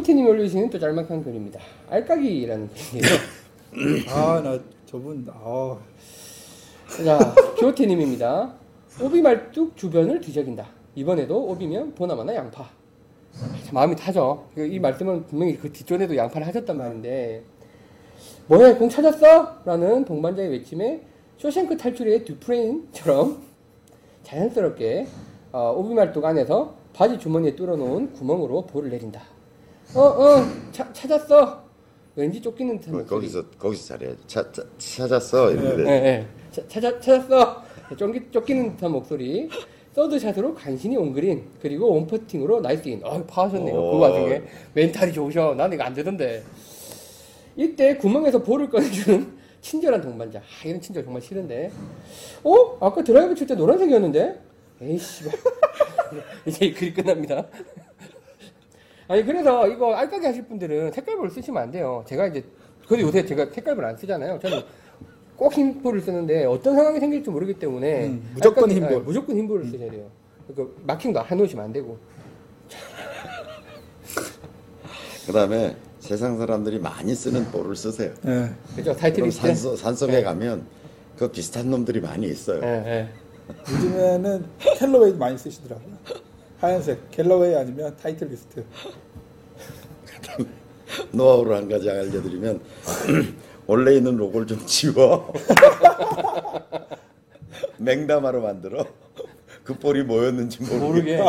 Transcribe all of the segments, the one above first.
기호티님이 올려주시는 또 짤막한 글입니다. 알까기라는 글이에요. 아 나 저분 아 자, 기호티님입니다. 오비 말뚝 주변을 뒤적인다. 이번에도 오비면 보나마나 양파. 참 마음이 타죠. 그이 말씀은 분명히 그 뒷전에도 양파를 하셨단 말인데 뭐야 공 찾았어? 라는 동반자의 외침에 쇼생크 탈출의 듀프레인처럼 자연스럽게 어, 오비 말뚝 안에서 바지 주머니에 뚫어놓은 구멍으로 볼을 내린다. 어, 어, 차, 찾았어. 왠지 쫓기는 듯한 목소리. 거기서 거기서 잘해야지. 차, 차, 찾았어 이렇게. 예, 예. 차- 찾아, 찾았어! 쫓기, 쫓기는 듯한 목소리. 서드샷으로 간신히 on green, 그리고 one putting으로 nice in. 아 파하셨네요. 그 오. 와중에. 멘탈이 좋으셔. 나는 이거 안 되던데. 이때 구멍에서 볼을 꺼내주는 친절한 동반자. 아, 이런 친절 정말 싫은데. 어? 아까 드라이브 칠 때 노란색이었는데? 에이씨. 이제 이 글이 끝납니다. 아니, 그래서 이거 알까기 하실 분들은 색깔볼을 쓰시면 안 돼요. 제가 이제, 근데 요새 제가 색깔볼 안 쓰잖아요. 저는 꼭 흰볼을 쓰는데 어떤 상황이 생길지 모르기 때문에 음, 무조건 알까기- 흰볼. 아, 무조건 흰볼을 쓰셔야 돼요. 그 마킹도 해놓으시면 안 되고. 그다음에 세상 사람들이 많이 쓰는 볼을 쓰세요. 예. 그죠? Titleist. 산소 산속에 가면 그 비슷한 놈들이 많이 있어요. 예, 예. 요즘에는 Callaway 많이 쓰시더라고요. 하얀색 Callaway 아니면 Titleist. 노하우를 한 가지 알려드리면 원래 있는 로고를 좀 지워. 맹탕으로 만들어. 그 볼이 뭐였는지 모르게 모르게.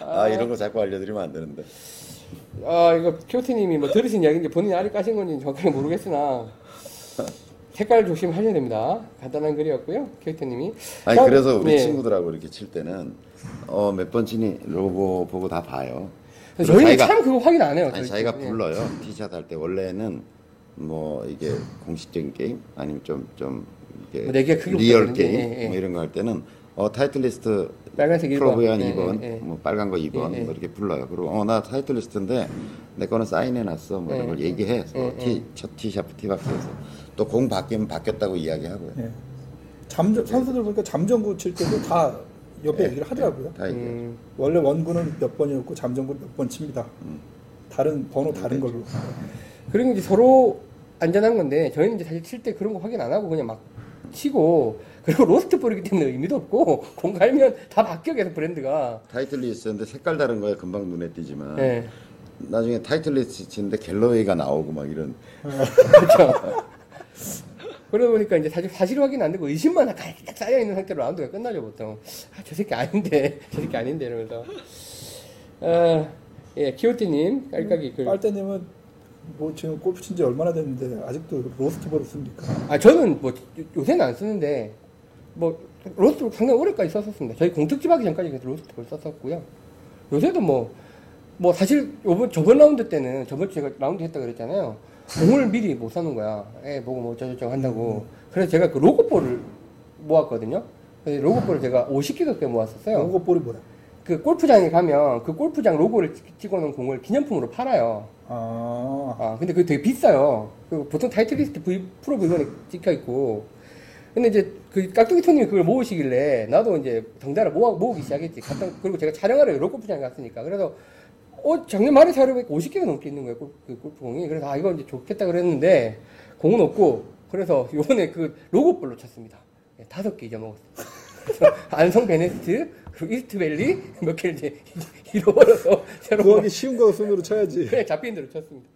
아 이런 거 자꾸 알려드리면 안 되는데. 아, 이거 큐티님이 뭐 들으신 이야기인지 본인이 알이 까신 건지 정확하게 모르겠으나 색깔 조심하셔야 됩니다. 간단한 글이었고요. 큐티님이. 아니 그래서 우리 네. 친구들하고 이렇게 칠 때는 어 몇 번 치니 로고 보고 다 봐요. 저희는 자기가- 참 그거 확인 안 해요. 아니 저희 자기가 팀은. 불러요 티샷 할 때 원래는 뭐 이게 공식적인 게임 아니면 좀좀 이게 개의 크기부터 리얼 게임 예, 예. 뭐 이런 거 할 때는 어 타이틀 리스트 빨간색 1번. 프로브한 예, 2번 예, 예. 뭐 빨간 거 2번 예, 예. 뭐 이렇게 불러요 그리고 어 나 타이틀 리스트인데 내 거는 사인해 놨어 뭐 이런 예. 걸 얘기해 예, 예. 티첫 티샷 티박스에서 또 공 바뀌면 바뀌었다고 이야기하고요 예. 잠정 선수들 보니까 잠정구 칠 때도 다 옆에 얘기를 하더라고요. 다 음, 원래 원구는 몇 번이었고 잠정구는 몇번 칩니다. 다른 번호 다른 걸로. 그리고 이제 서로 안전한 건데 저희는 이제 사실 칠 때 그런 거 확인 안 하고 그냥 막 치고 그리고 lost ball이기 때문에 의미도 없고 공 갈면 다 바뀌어 계속 브랜드가. Titleist인데 색깔 다른 거 금방 눈에 띄지만 예. 나중에 Titleist인데 Callaway가 나오고 막 이런 그렇죠. 그러다 보니까 이제 사실 사실 확인 안 되고 의심만 가득 쌓여 있는 상태로 라운드가 끝나죠 보통. 아, 저 새끼 아닌데, 저 새끼 아닌데 이러면서. 아, 예, 큐티님 알까기 글. 빨대님은 뭐 지금 골프 친 지 얼마나 됐는데 아직도 lost ball을 씁니까? 아 저는 뭐 요- 요새는 안 쓰는데 뭐 lost 상당히 오래까지 썼었습니다. 저희 공특집 하기 전까지 계속 lost를 썼었고요. 요새도 뭐 뭐 사실 요번 저번 라운드 때는 저번 주에 제가 라운드 했다 그랬잖아요. 공을 미리 못 사는 거야. 애 보고 뭐 어쩌고저쩌고 한다고. 그래서 제가 그 logo ball을 모았거든요. logo ball을 제가 50개 가까이 모았었어요. logo ball이 뭐야? 그 골프장에 가면 그 골프장 로고를 찍- 찍어놓은 공을 기념품으로 팔아요. 아, 아, 근데 그게 되게 비싸요. 그 보통 Titleist V, Pro V1에 찍혀 있고. 근데 이제 그 깍두기 톤님이 그걸 모으시길래 나도 이제 덩달아 모아, 모으기 시작했지. 갔다, 그리고 제가 촬영하러 여러 골프장에 갔으니까. 그래서, 어, 작년 말에 촬영해보니까 50개가 넘게 있는 거예요. 골, 그 골프공이. 그래서 아, 이거 이제 좋겠다 그랬는데, 공은 없고, 그래서 요번에 그 로고볼로 쳤습니다. 예, 다섯 개 잊어먹었어요. 그래서 안성 베네스트, 그리고 이스트밸리 몇 개를 이제 잃어버려서 새로 구하기 쉬운 거 손으로 쳐야지. 그냥 잡힌 대로 쳤습니다.